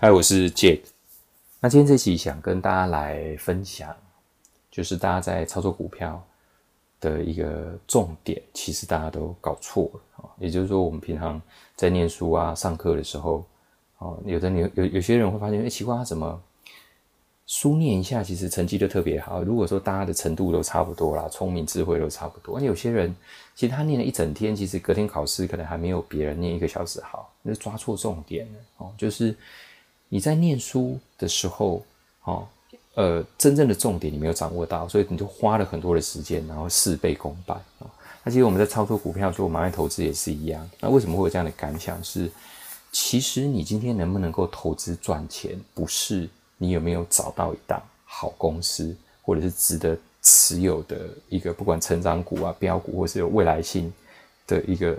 嗨，我是 Jake。那今天这期想跟大家来分享，就是大家在操作股票的一个重点，其实大家都搞错了啊。也就是说，我们平常在念书啊、上课的时候，哦，有的有有有些人会发现，哎，奇怪，他怎么书念一下，其实成绩就特别好。如果说大家的程度都差不多啦，聪明智慧都差不多，那有些人其实他念了一整天，其实隔天考试可能还没有别人念一个小时好，那抓错重点了哦，就是。你在念书的时候，哦，呃，真正的重点你没有掌握到，所以你就花了很多的时间，然后事倍功半啊。那其实我们在操作股票、做买卖投资也是一样。那为什么会有这样的感想？是其实你今天能不能够投资赚钱，不是你有没有找到一档好公司，或者是值得持有的一个不管成长股啊、标股，或是有未来性的一个。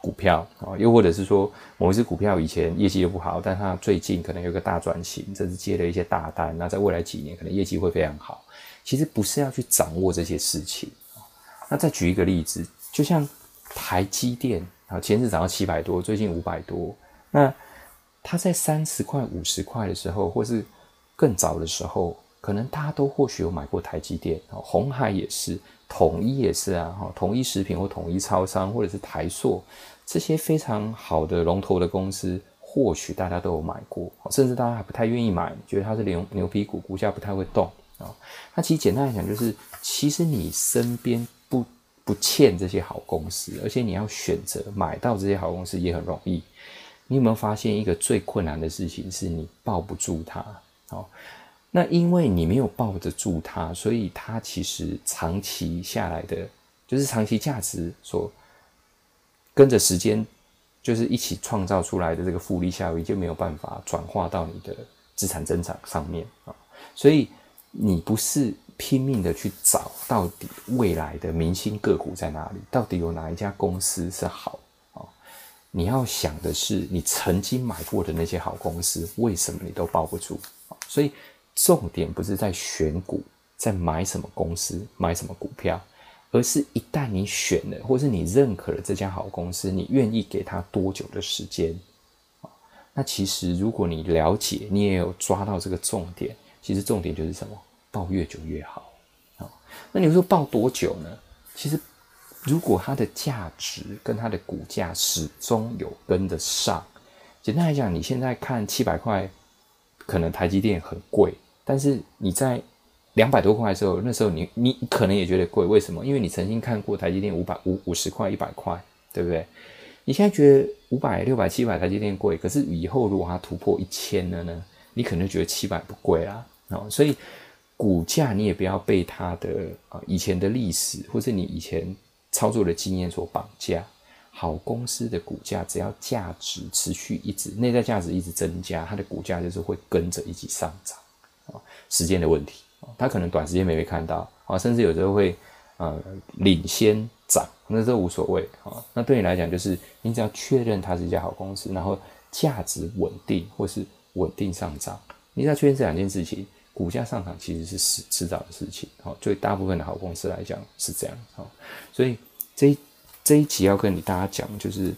股票啊，又或者是说某一只股票以前业绩又不好，但它最近可能有个大转型，这次接了一些大单，那在未来几年可能业绩会非常好。其实不是要去掌握这些事情那再举一个例子，就像台积电啊，前日涨到七百多，最近五百多，那它在三十块、五十块的时候，或是更早的时候，可能大家都或许有买过台积电啊，红海也是。统一也是啊，哈，统一食品或统一超商，或者是台塑这些非常好的龙头的公司，或许大家都有买过，甚至大家还不太愿意买，觉得它是牛牛皮股，股价不太会动啊。那其实简单来讲，就是其实你身边不不欠这些好公司，而且你要选择买到这些好公司也很容易。你有没有发现一个最困难的事情，是你抱不住它？好。那因为你没有抱得住它，所以它其实长期下来的，就是长期价值所跟着时间，就是一起创造出来的这个复利效应，就没有办法转化到你的资产增长上面啊。所以你不是拼命的去找到底未来的明星个股在哪里，到底有哪一家公司是好啊？你要想的是，你曾经买过的那些好公司，为什么你都抱不住啊？所以。重点不是在选股，在买什么公司、买什么股票，而是一旦你选了，或是你认可了这家好公司，你愿意给他多久的时间？那其实如果你了解，你也有抓到这个重点，其实重点就是什么？报越久越好。那你说报多久呢？其实如果它的价值跟它的股价始终有跟得上，简单来讲，你现在看七百块，可能台积电很贵。但是你在两百多块的时候，那时候你你可能也觉得贵，为什么？因为你曾经看过台积电五百五五十块、一百块，对不对？你现在觉得五百、六百、七百台积电贵，可是以后如果它突破一千了呢？你可能觉得七百不贵啦。哦，所以股价你也不要被它的啊以前的历史或者你以前操作的经验所绑架。好公司的股价只要价值持续一直内在价值一直增加，它的股价就是会跟着一起上涨。时间的问题他可能短时间没被看到啊，甚至有时候会呃领先涨，那这无所谓啊。那对你来讲，就是你只要确认它是一家好公司，然后价值稳定或是稳定上涨，你只要确认这两件事情，股价上涨其实是迟迟早的事情。好，对大部分的好公司来讲是这样。好，所以这这一集要跟你大家讲，就是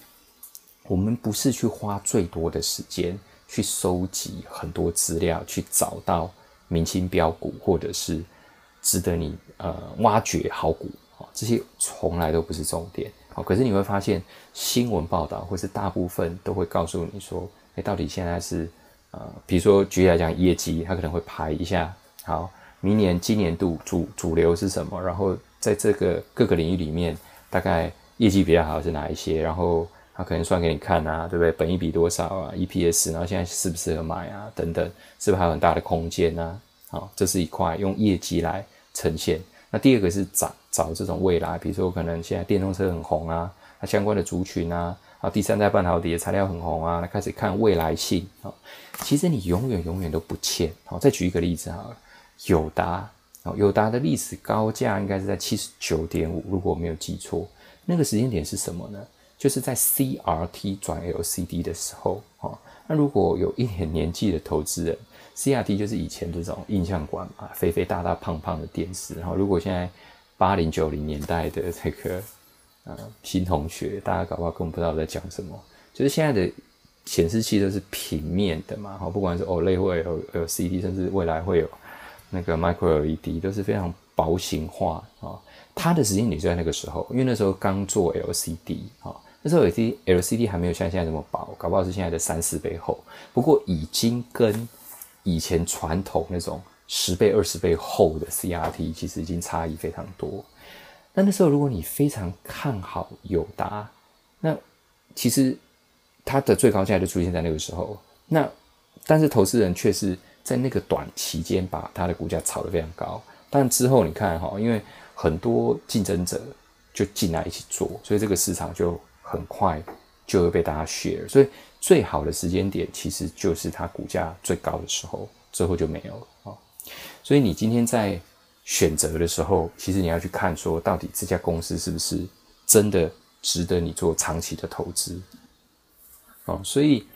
我们不是去花最多的时间去收集很多资料，去找到。明星标股，或者是值得你呃挖掘好股啊，这些从来都不是重点。好，可是你会发现新闻报道，或是大部分都会告诉你说，哎，到底现在是呃，比如说举例来讲，业绩它可能会排一下，好，明年今年度主主流是什么？然后在这个各个领域里面，大概业绩比较好是哪一些？然后。他可能算给你看啊，对不对？本一比多少啊？EPS，然后现在适不适合买啊？等等，是不是还有很大的空间呢？好，这是一块用业绩来呈现。那第二个是找找这种未来，比如说可能现在电动车很红啊，它相关的族群啊，啊，第三代半导体的材料很红啊，那开始看未来性啊。其实你永远永远都不欠。好，再举一个例子好了，友达，哦，友达的历史高价应该是在七十九点五，如果我没有记错，那个时间点是什么呢？就是在 CRT 转 LCD 的时候，哈，那如果有一点年纪的投资人，CRT 就是以前这种印象馆嘛，肥肥大大胖胖的电视，然后如果现在八零九零年代的这个呃新同学，大家搞不好根本不知道在讲什么，就是现在的显示器都是平面的嘛，好，不管是 OLED 或 L LCD，甚至未来会有那个 Micro LED，都是非常薄型化啊。它的时间点就在那个时候，因为那时候刚做 LCD 啊，那时候 LCD LCD 还没有像现在这么薄，搞不好是现在的三四倍厚。不过已经跟以前传统那种十倍、二十倍厚的 CRT 其实已经差异非常多。那那时候如果你非常看好友达，那其实它的最高价就出现在那个时候。那但是投资人却是在那个短期间把它的股价炒得非常高。但之后你看哈，因为很多竞争者就进来一起做，所以这个市场就很快就会被大家 share。所以最好的时间点其实就是它股价最高的时候，之后就没有了啊。所以你今天在选择的时候，其实你要去看说，到底这家公司是不是真的值得你做长期的投资哦。所以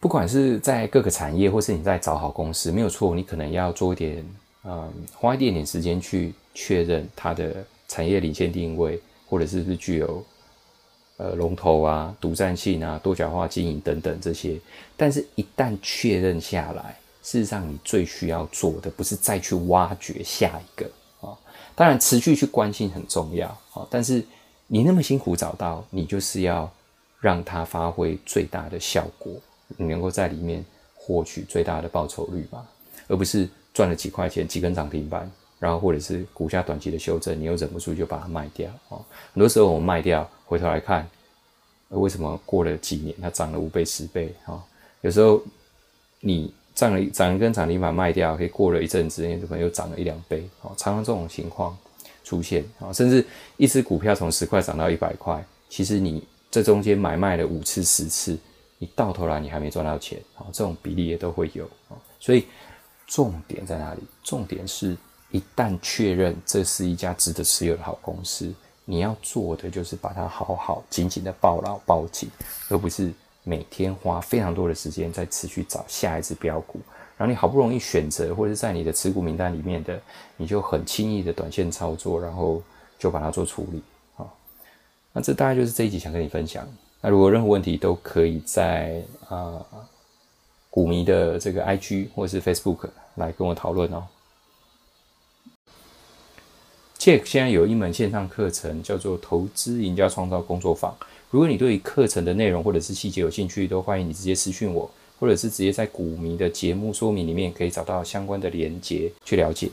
不管是在各个产业，或是你在找好公司，没有错，你可能要做一点，嗯，花一点点时间去。确认它的产业领先定位，或者是不是具有呃龙头啊、独占性啊、多角化经营等等这些。但是，一旦确认下来，事实上你最需要做的不是再去挖掘下一个啊。当然，持续去关心很重要啊。但是你那么辛苦找到，你就是要让它发挥最大的效果，你能够在里面获取最大的报酬率吧，而不是赚了几块钱、几根涨停板。然后或者是股价短期的修正，你又忍不住就把它卖掉哦。很多时候我们卖掉，回头来看，为什么过了几年它涨了五倍、十倍啊？有时候你涨了涨一根涨停板卖掉，可以过了一阵子，可能又涨了一两倍哦。常常这种情况出现啊，甚至一只股票从十块涨到一百块，其实你这中间买卖了五次、十次，你到头来你还没赚到钱啊。这种比例也都会有啊。所以重点在哪里？重点是。一旦确认这是一家值得持有的好公司，你要做的就是把它好好紧紧的抱牢抱紧，而不是每天花非常多的时间在持续找下一只标股。然后你好不容易选择或者在你的持股名单里面的，你就很轻易的短线操作，然后就把它做处理啊。那这大概就是这一集想跟你分享。那如果任何问题都可以在啊股迷的这个 IG 或者是 Facebook 来跟我讨论哦。现在有一门线上课程，叫做《投资赢家创造工作坊》。如果你对于课程的内容或者是细节有兴趣，都欢迎你直接私讯我，或者是直接在股民的节目说明里面可以找到相关的连接去了解。